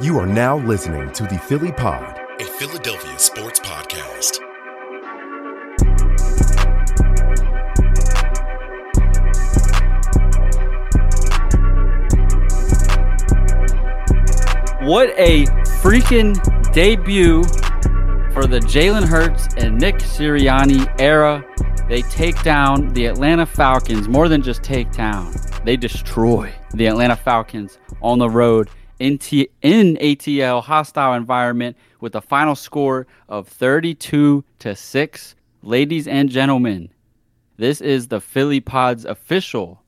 You are now listening to the Philly Pod. a Philadelphia sports podcast. What a freaking debut for the Jalen Hurts and Nick Sirianni era. They take down the Atlanta Falcons, more than just take down, they destroy the Atlanta Falcons on the road in, T- in ATL hostile environment with a final score of 32 to 6. Ladies and gentlemen, this is the Philly Pod's official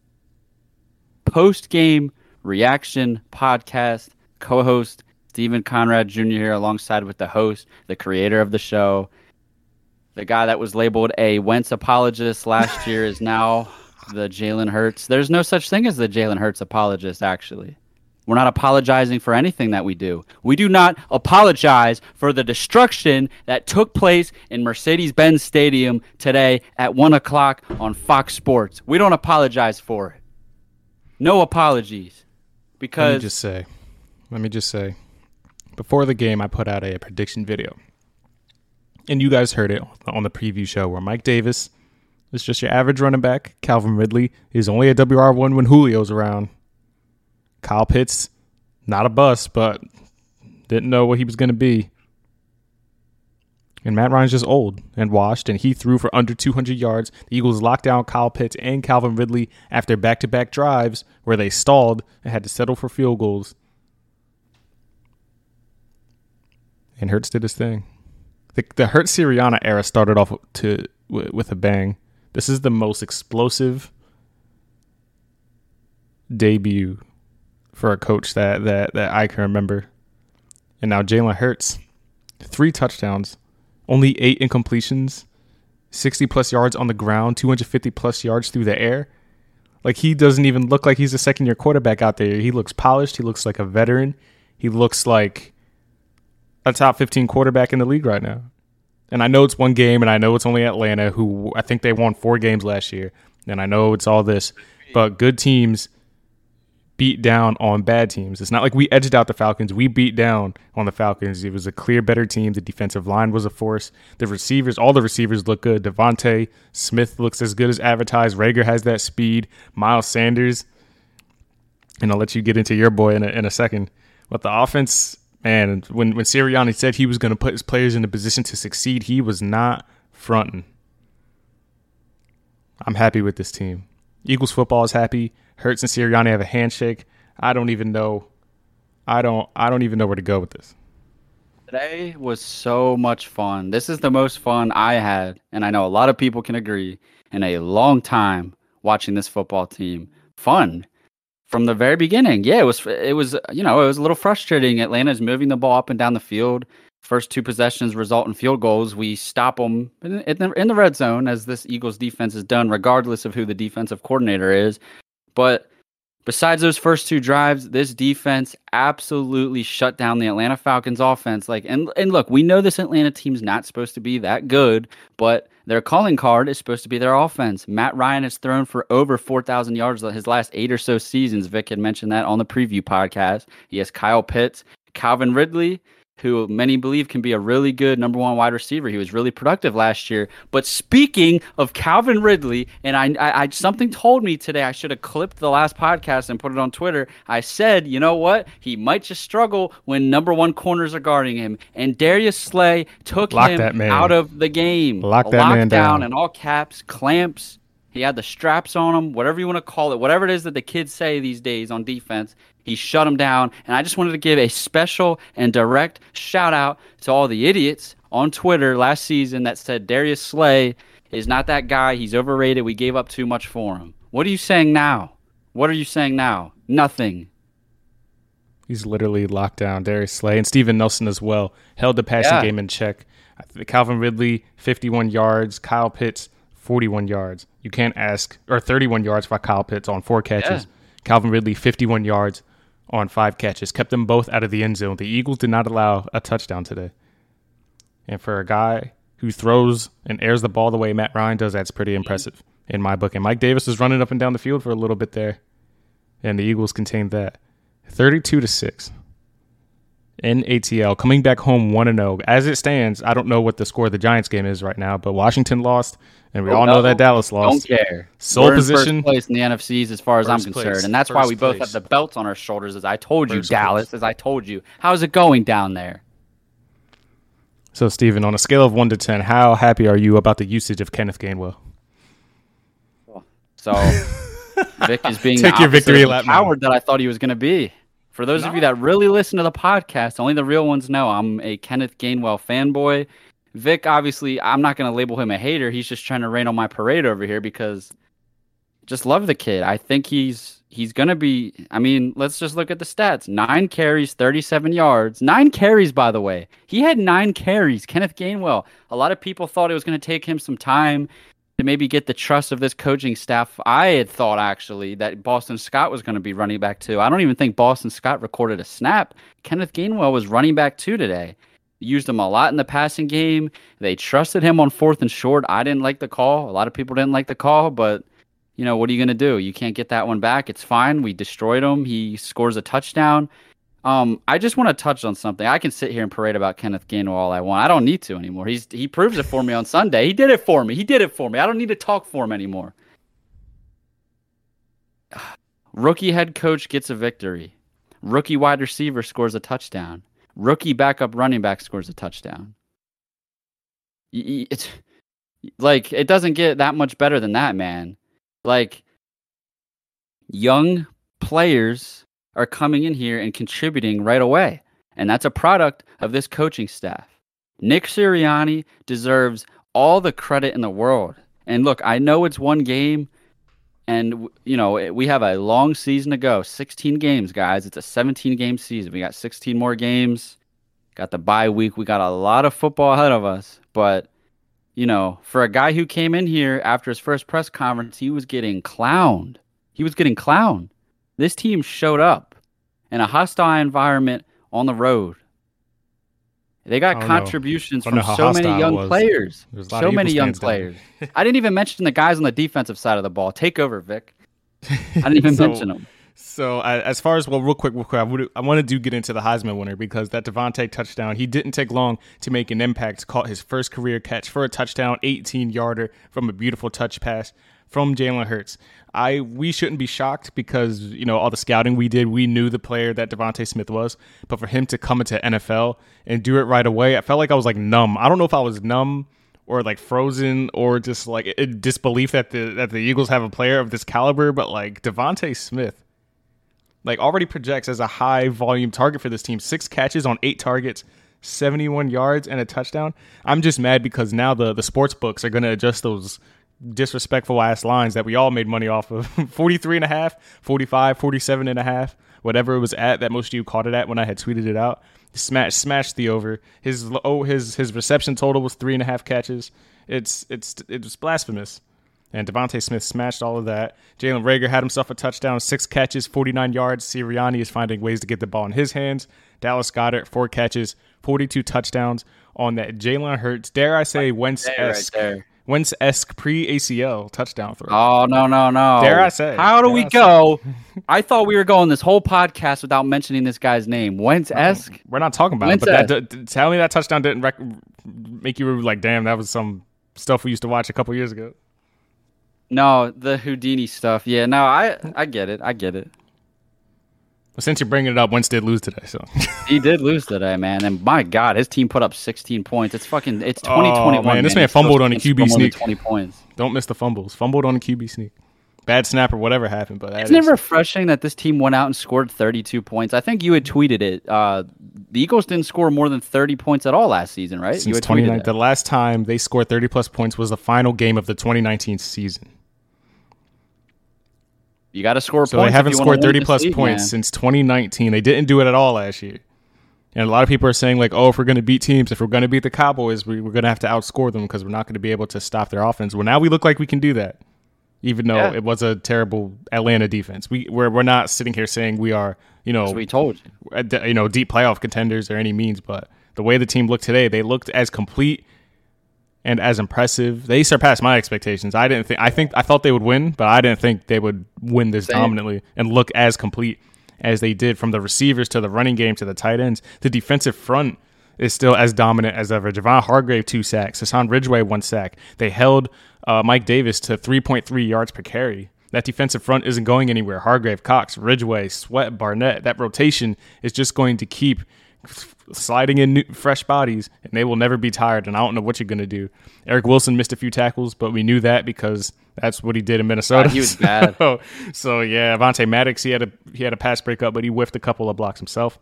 post game reaction podcast. Co host Steven Conrad Jr. here, alongside with the host, the creator of the show, the guy that was labeled a Wentz apologist last year is now the Jalen Hurts. There's no such thing as the Jalen Hurts apologist, actually. We're not apologizing for anything that we do. We do not apologize for the destruction that took place in Mercedes Benz Stadium today at 1 o'clock on Fox Sports. We don't apologize for it. No apologies. Because. Let me just say, let me just say, before the game, I put out a prediction video, and you guys heard it on the preview show where Mike Davis is just your average running back. Calvin Ridley is only a WR one when Julio's around. Kyle Pitts, not a bust, but didn't know what he was going to be. And Matt Ryan's just old and washed, and he threw for under 200 yards. The Eagles locked down Kyle Pitts and Calvin Ridley after back to back drives where they stalled and had to settle for field goals. And Hurts did his thing. The, the Hurts Sirianni era started off to with a bang. This is the most explosive debut for a coach that that that I can remember. And now Jalen Hurts, three touchdowns, only eight incompletions, sixty plus yards on the ground, two hundred fifty plus yards through the air. Like he doesn't even look like he's a second year quarterback out there. He looks polished. He looks like a veteran. He looks like a top fifteen quarterback in the league right now. And I know it's one game, and I know it's only Atlanta, who I think they won four games last year. And I know it's all this, but good teams beat down on bad teams. It's not like we edged out the Falcons. We beat down on the Falcons. It was a clear better team. The defensive line was a force. The receivers, all the receivers look good. DeVonta Smith looks as good as advertised. Reagor has that speed. Miles Sanders. And I'll let you get into your boy in a, in a second. But the offense, man, when, when Sirianni said he was going to put his players in a position to succeed, he was not fronting. I'm happy with this team. Eagles football is happy. Hurts and Sirianni have a handshake. I don't even know. I don't. I don't even know where to go with this. Today was so much fun. This is the most fun I had, and I know a lot of people can agree, in a long time watching this football team. Fun from the very beginning. Yeah, it was. It was. You know, it was a little frustrating. Atlanta's moving the ball up and down the field. First two possessions result in field goals. We stop them in, the, in the red zone, as this Eagles defense is done, regardless of who the defensive coordinator is. But besides those first two drives, this defense absolutely shut down the Atlanta Falcons offense. Like and and look, we know this Atlanta team's not supposed to be that good, but their calling card is supposed to be their offense. Matt Ryan has thrown for over 4,000 yards his last 8 or so seasons. Vic had mentioned that on the preview podcast. He has Kyle Pitts, Calvin Ridley who many believe can be a really good number one wide receiver. He was really productive last year. But speaking of Calvin Ridley, and I, I, I something told me today I should have clipped the last podcast and put it on Twitter. I said, you know what? He might just struggle when number one corners are guarding him. And Darius Slay took Lock him that man. out of the game. Lock that man down. in all caps, clamps. He had the straps on him, whatever you want to call it, whatever it is that the kids say these days on defense. He shut him down. And I just wanted to give a special and direct shout out to all the idiots on Twitter last season that said Darius Slay is not that guy. He's overrated. We gave up too much for him. What are you saying now? What are you saying now? Nothing. He's literally locked down. Darius Slay and Steven Nelson as well held the passing Yeah. game in check. Calvin Ridley, 51 yards. Kyle Pitts, 41 yards. You can't ask, or 31 yards for Kyle Pitts on four catches. Calvin Ridley, 51 yards on five catches. Kept them both out of the end zone. The Eagles did not allow a touchdown today. And for a guy who throws and airs the ball the way Matt Ryan does, that's pretty impressive in my book. And Mike Davis was running up and down the field for a little bit there. And the Eagles contained that. 32 to 6 in ATL, coming back home 1 0. As it stands, I don't know what the score of the Giants game is right now, but Washington lost, and we oh, all know that Dallas lost. Don't care. Sole We're in position. first place in the NFCs as far as I'm First place. concerned, and that's why we both have the belts on our shoulders. As I told you, First Dallas. place. As I told you, how's it going down there? So, Steven, on a scale of 1 to 10, how happy are you about the usage of Kenneth Gainwell? So Vic is being Take the your victory lap coward that I thought he was going to be. For those of you that really listen to the podcast, only the real ones know I'm a Kenneth Gainwell fanboy. Vic, obviously, I'm not going to label him a hater. He's just trying to rain on my parade over here because just love the kid. I think he's he's going to be. I mean, let's just look at the stats: nine carries, 37 yards, nine carries. By the way, he had nine carries. Kenneth Gainwell. A lot of people thought it was going to take him some time to maybe get the trust of this coaching staff. I had thought actually that Boston Scott was going to be running back too. I don't even think Boston Scott recorded a snap. Kenneth Gainwell was running back two today. Used him a lot in the passing game. They trusted him on fourth and short. I didn't like the call. A lot of people didn't like the call, but you know, what are you going to do? You can't get that one back. It's fine. We destroyed him. He scores a touchdown. Um, I just want to touch on something. I can sit here and parade about Kenneth Gainwell all I want. I don't need to anymore. He's he proves it for me on Sunday. He did it for me. He did it for me. I don't need to talk for him anymore. Rookie head coach gets a victory. Rookie wide receiver scores a touchdown. Rookie backup running back scores a touchdown. It's like it doesn't get that much better than that, man. Like young players are coming in here and contributing right away. And that's a product of this coaching staff. Nick Sirianni deserves all the credit in the world. And look, I know it's one game and you know, we have a long season to go. 16 games, guys. It's a 17 game season. We got 16 more games. Got the bye week. We got a lot of football ahead of us, but you know, for a guy who came in here after his first press conference, he was getting clowned. He was getting clowned. This team showed up in a hostile environment on the road. They got I don't know. contributions from so many young was. players. So many young players. I didn't even mention the guys on the defensive side of the ball. Take over, Vic. I didn't even So- mention them. So as far as well, real quick, real quick, I, I want to do get into the Heisman winner because that DeVonta touchdown, he didn't take long to make an impact. Caught his first career catch for a touchdown, 18 yarder from a beautiful touch pass from Jalen Hurts. I we shouldn't be shocked because you know all the scouting we did, we knew the player that DeVonta Smith was, but for him to come into NFL and do it right away, I felt like I was like numb. I don't know if I was numb or like frozen or just like disbelief that the that the Eagles have a player of this caliber, but like DeVonta Smith like already projects as a high volume target for this team. Six catches on eight targets, 71 yards and a touchdown. I'm just mad because now the the sports books are going to adjust those disrespectful ass lines that we all made money off of. 43 and a half 45 47 and a half whatever it was at that most of you caught it at when i had tweeted it out. Smash smashed the over. His oh his his reception total was three and a half catches. It's it's it's blasphemous and DeVonta Smith smashed all of that. Jalen Reagor had himself a touchdown, six catches, 49 yards. Sirianni is finding ways to get the ball in his hands. Dallas Goedert, four catches, 42 touchdowns on that Jalen Hurts. Dare I say, Wentz right esque. Wentz esque pre ACL touchdown throw. Oh no no no! Dare I say? How do we I go? I thought we were going this whole podcast without mentioning this guy's name. Wentz esque. Uh-uh. We're not talking about it, but that, tell me that touchdown didn't rec- make you like, damn, that was some stuff we used to watch a couple years ago. No, the Houdini stuff. Yeah, no, I I get it. I get it. But since you're bringing it up, Wentz did lose today, so He did lose today, man. And my God, his team put up 16 points. It's fucking. It's 2021. Oh, man, this man fumbled on a QB sneak. 20 points. don't miss the fumbles. Fumbled on a QB sneak, bad snap or whatever happened. But that Isn't it is- refreshing that this team went out and scored 32 points? I think you had tweeted it. Uh, the Eagles didn't score more than 30 points at all last season, right? you since had 29 the last time they scored 30 plus points was the final game of the 2019 season. You got to score So points. they haven't you scored 30 plus league, points man. since 2019. They didn't do it at all last year. And a lot of people are saying like, oh, if we're going to beat teams, if we're going to beat the Cowboys, we, we're going to have to outscore them because we're not going to be able to stop their offense. Well, now we look like we can do that, even though Yeah. it was a terrible Atlanta defense. We we're, we're not sitting here saying we are, you know, That's we told you. you know, deep playoff contenders or any means, but the way the team looked today, they looked as complete and as impressive. They surpassed my expectations. I didn't think I think I thought they would win, but I didn't think they would win this Same. dominantly and look as complete as they did from the receivers to the running game to the tight ends. The defensive front is still as dominant as ever. Javon Hargrave two sacks, Hassan Ridgeway one sack. They held uh, Mike Davis to 3.3 yards per carry. That defensive front isn't going anywhere. Hargrave, Cox, Ridgeway, Sweat, Barnett. That rotation is just going to keep sliding in new, fresh bodies, and they will never be tired. And I don't know what you're going to do. Eric Wilson missed a few tackles, but we knew that because that's what he did in Minnesota. God, he was bad. So, so yeah, Avonte Maddox, he had a he had a pass breakup, but he whiffed a couple of blocks himself.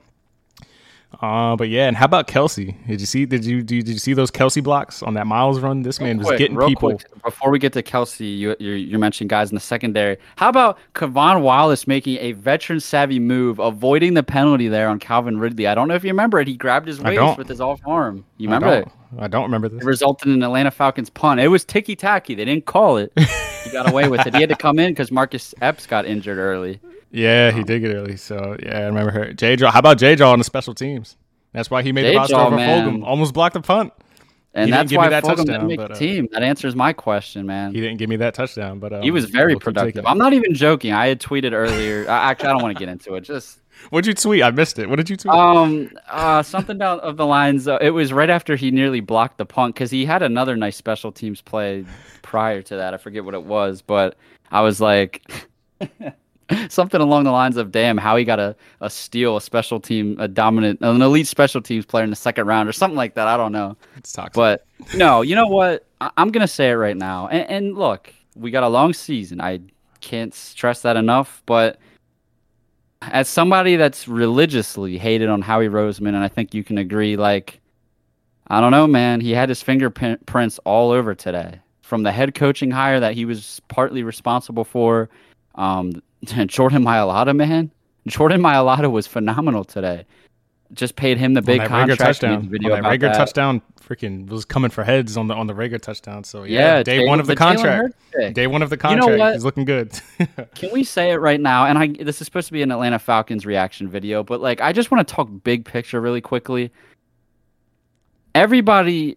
Uh, but yeah, and how about Kelce? Did you see? Did you did you see those Kelce blocks on that Miles run? This man was Quick, getting real people. quick, before we get to Kelce, you, you're, you're mentioning guys in the secondary. How about K'Von Wallace making a veteran savvy move, avoiding the penalty there on Calvin Ridley? I don't know if you remember it. He grabbed his I waist with his off arm. You I remember it? don't, I don't remember this. It resulted in Atlanta Falcons punt. It was ticky tacky. They didn't call it. he got away with it. He had to come in because Marcus Epps got injured early. Yeah, he did get early. So yeah, I remember her. J Jaw. How about J Jaw on the special teams? That's why he made the roster J-Jaw, over man. Fulgham. Almost blocked the punt. And He didn't that's give me why that Fulgham touchdown, didn't make but, the uh, team. That answers my question, man. He didn't give me that touchdown, but um, He was very productive. I'm not even joking. I had tweeted earlier. I, actually, I don't want to get into it. Just What'd you tweet? I missed it. What did you tweet? um, uh, something down of the lines. Uh, it was right after he nearly blocked the punt because he had another nice special teams play prior to that. I forget what it was, but I was like. Something along the lines of, "Damn, how he got a, a steal, a special team, a dominant, an elite special teams player in the second round, or something like that." I don't know. it's toxic. But no, you know what? I- I'm gonna say it right now. And, and look, we got a long season. I can't stress that enough. But as somebody that's religiously hated on Howie Roseman, and I think you can agree, like, I don't know, man. He had his fingerprints all over today, from the head coaching hire that he was partly responsible for. Um, Jordan Mailata, man. Jordan Mailata was phenomenal today. Just paid him the big on that Reagor contract. touchdown. video on that Reagor that. touchdown, freaking was coming for heads on the on the Reagor touchdown. So yeah, Yeah, day Jalen- one of the, the contract. Day one of the You know contract. He's looking good. Can we say it right now? And I this is supposed to be an Atlanta Falcons reaction video, but like I just want to talk big picture really quickly. Everybody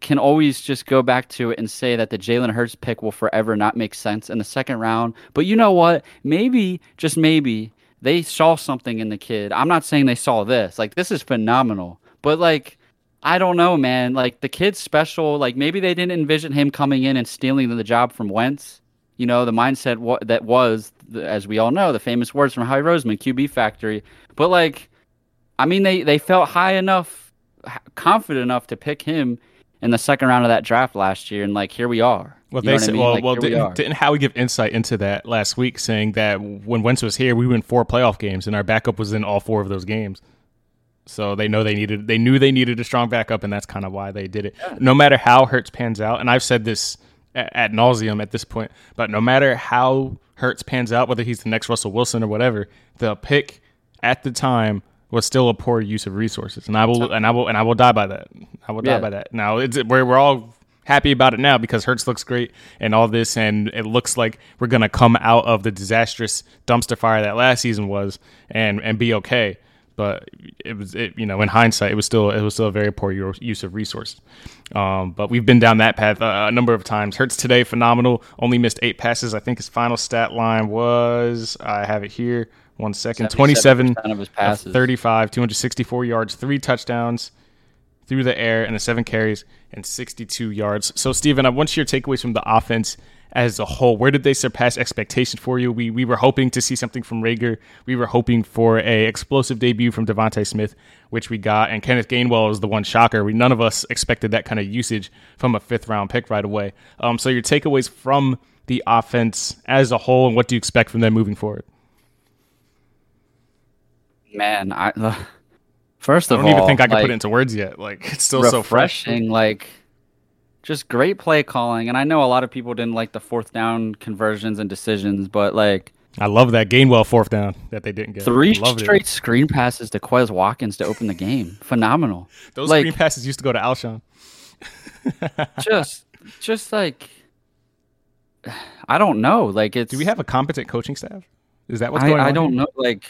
can always just go back to it and say that the Jalen Hurts pick will forever not make sense in the second round. But you know what? Maybe, just maybe, they saw something in the kid. I'm not saying they saw this. Like this is phenomenal. But like I don't know, man. Like the kid's special. Like maybe they didn't envision him coming in and stealing the job from Wentz. You know, the mindset that was, as we all know, the famous words from Howie Roseman, QB Factory. But like, I mean, they they felt high enough, confident enough to pick him in the second round of that draft last year, and like here we are. Well, You they what I said, mean? well, Like, well didn't, are. didn't Howie give insight into that last week, saying that when Wentz was here, we win four playoff games, and our backup was in all four of those games. So they know they needed, they knew they needed a strong backup, and that's kind of why they did it. No matter how Hurts pans out, and I've said this at, at nauseum at this point, but no matter how Hurts pans out, whether he's the next Russell Wilson or whatever, the pick at the time was still a poor use of resources, and I will, and I will, and I will die by that. I will die Yeah. by that. Now it's we're we're all happy about it now because Hurts looks great and all this, and it looks like we're gonna come out of the disastrous dumpster fire that last season was and and be okay. but it was it, you know in hindsight it was still it was still a very poor use of resources. Um, but we've been down that path uh, a number of times. Hurts today phenomenal. Only missed eight passes. I think his final stat line was I have it here. One second. 27 of his passes. Of 35, 264 yards, three touchdowns through the air, and the seven carries and 62 yards. So, Steven, I want your takeaways from the offense as a whole. Where did they surpass expectation for you? We we were hoping to see something from Reagor. We were hoping for a explosive debut from DeVonta Smith, which we got, and Kenneth Gainwell was the one shocker. We none of us expected that kind of usage from a fifth round pick right away. Um, so your takeaways from the offense as a whole, and what do you expect from them moving forward? Man, I uh, first of all, I don't even think I can like, put it into words yet. Like it's still so fresh. Like just great play calling. And I know a lot of people didn't like the fourth down conversions and decisions, but like I love that Gainwell fourth down that they didn't get. Three straight it. screen passes to Quez Watkins to open the game. Phenomenal. Those like, screen passes used to go to Alshon. just, just like, I don't know. Like, it's. Do we have a competent coaching staff? Is that what's I, going on? I don't here? know. Like,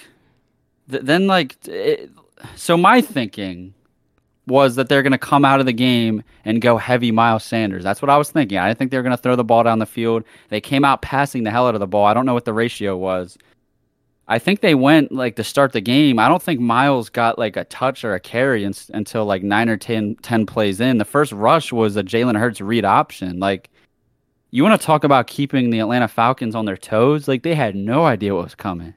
th- then like, it, so my thinking was that they're going to come out of the game and go heavy Miles Sanders. That's what I was thinking. I didn't think they were going to throw the ball down the field. They came out passing the hell out of the ball. I don't know what the ratio was. I think they went like to start the game. I don't think Miles got like a touch or a carry in, until like nine or 10, 10 plays in. The first rush was a Jalen Hurts read option. Like, you want to talk about keeping the Atlanta Falcons on their toes? Like, they had no idea what was coming,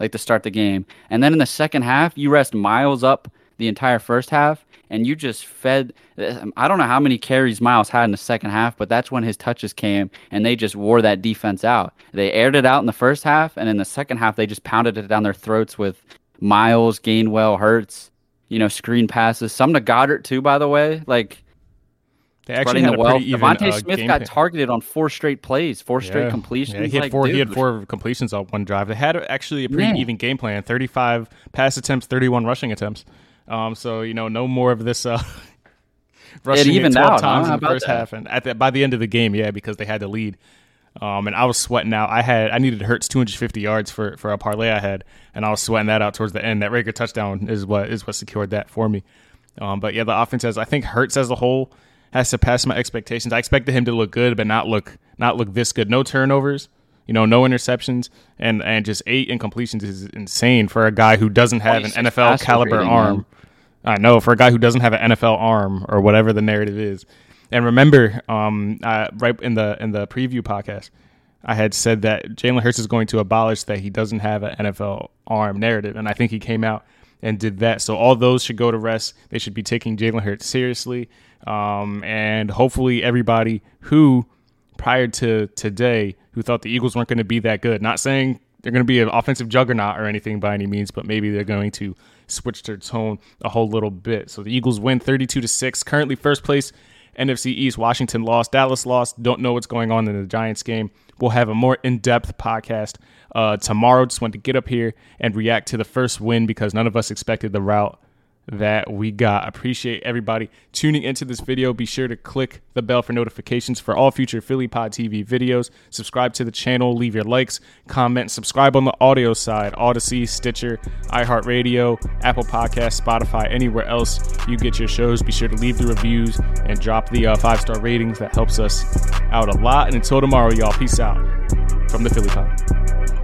like to start the game. And then in the second half, you rest Miles up the entire first half and you just fed. Uh, I don't know how many carries Miles had in the second half, but that's when his touches came, and they just wore that defense out. They aired it out in the first half, and in the second half, they just pounded it down their throats with Miles, Gainwell, Hurts, you know, screen passes. Some to Goedert too, by the way. Like they actually had the well. DeVonta uh, Smith got targeted on four straight plays, four straight completions. Yeah, he had like, four. Dude. He had four completions on one drive. They had actually a pretty yeah. even game plan: thirty-five pass attempts, thirty-one rushing attempts. Um, so you know, no more of this uh, rushing it, even 12 out, times huh? in the first that? half, and at the, by the end of the game, yeah, because they had the lead. Um, and I was sweating out. I had I needed Hurts 250 yards for for a parlay I had, and I was sweating that out towards the end. That Reagor touchdown is what is what secured that for me. Um, but yeah, the offense has I think Hurts as a whole has surpassed my expectations. I expected him to look good, but not look not look this good. No turnovers, you know, no interceptions, and and just eight incompletions is insane for a guy who doesn't have an NFL caliber arm. Man. I know for a guy who doesn't have an NFL arm or whatever the narrative is. And remember, um, uh, right in the in the preview podcast, I had said that Jalen Hurts is going to abolish that he doesn't have an NFL arm narrative, and I think he came out and did that. So all those should go to rest. They should be taking Jalen Hurts seriously, um, and hopefully everybody who prior to today who thought the Eagles weren't going to be that good. Not saying they're going to be an offensive juggernaut or anything by any means, but maybe they're going to switch their tone a whole little bit. So the Eagles win 32 to 6, currently first place NFC East. Washington lost, Dallas lost. Don't know what's going on in the Giants game. We'll have a more in-depth podcast uh, tomorrow. Just wanted to get up here and react to the first win because none of us expected the route that we got. Appreciate everybody tuning into this video. Be sure to click the bell for notifications for all future Philly Pod TV videos. Subscribe to the channel, leave your likes, comment, subscribe on the audio side, Audacy, Stitcher, iHeartRadio, Apple Podcast, Spotify, anywhere else you get your shows. Be sure to leave the reviews and drop the uh, five star ratings. That helps us out a lot. And until tomorrow, y'all, peace out from the Philly Pod.